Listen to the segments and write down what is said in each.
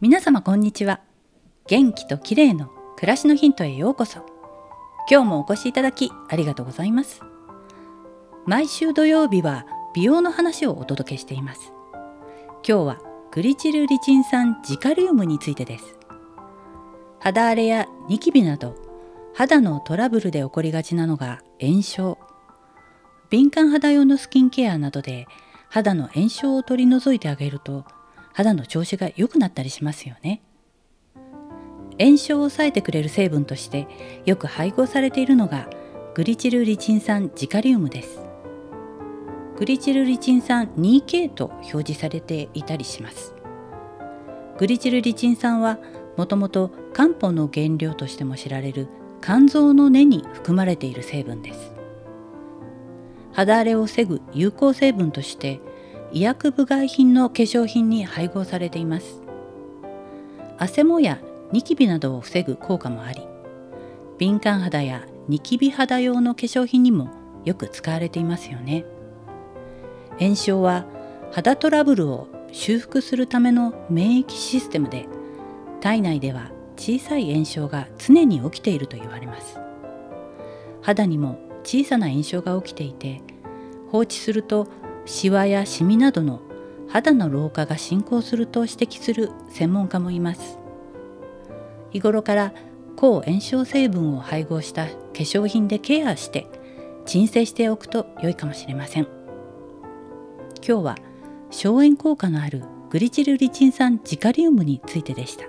皆様こんにちは。元気と綺麗の暮らしのヒントへようこそ。今日もお越しいただきありがとうございます。毎週土曜日は美容の話をお届けしています。今日はグリチルリチン酸ジカリウムについてです。肌荒れやニキビなど肌のトラブルで起こりがちなのが炎症。敏感肌用のスキンケアなどで肌の炎症を取り除いてあげると肌の調子が良くなったりしますよね。炎症を抑えてくれる成分としてよく配合されているのがグリチルリチン酸ジカリウムです。グリチルリチン酸 2K と表示されていたりします。グリチルリチン酸はもともと漢方の原料としても知られる肝臓の根に含まれている成分です。肌荒れを防ぐ有効成分として医薬部外品の化粧品に配合されています。汗もやニキビなどを防ぐ効果もあり敏感肌やニキビ肌用の化粧品にもよく使われていますよね。炎症は肌トラブルを修復するための免疫システムで体内では小さい炎症が常に起きていると言われます。肌にも小さな炎症が起きていて放置するとシワやシミなどの肌の老化が進行すると指摘する専門家もいます。日頃から抗炎症成分を配合した化粧品でケアして鎮静しておくと良いかもしれません。今日は消炎効果のあるグリチルリチン酸ジカリウムについてでした。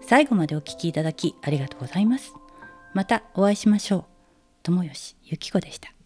最後までお聴きいただきありがとうございます。またお会いしましょう。友吉ゆき子でした。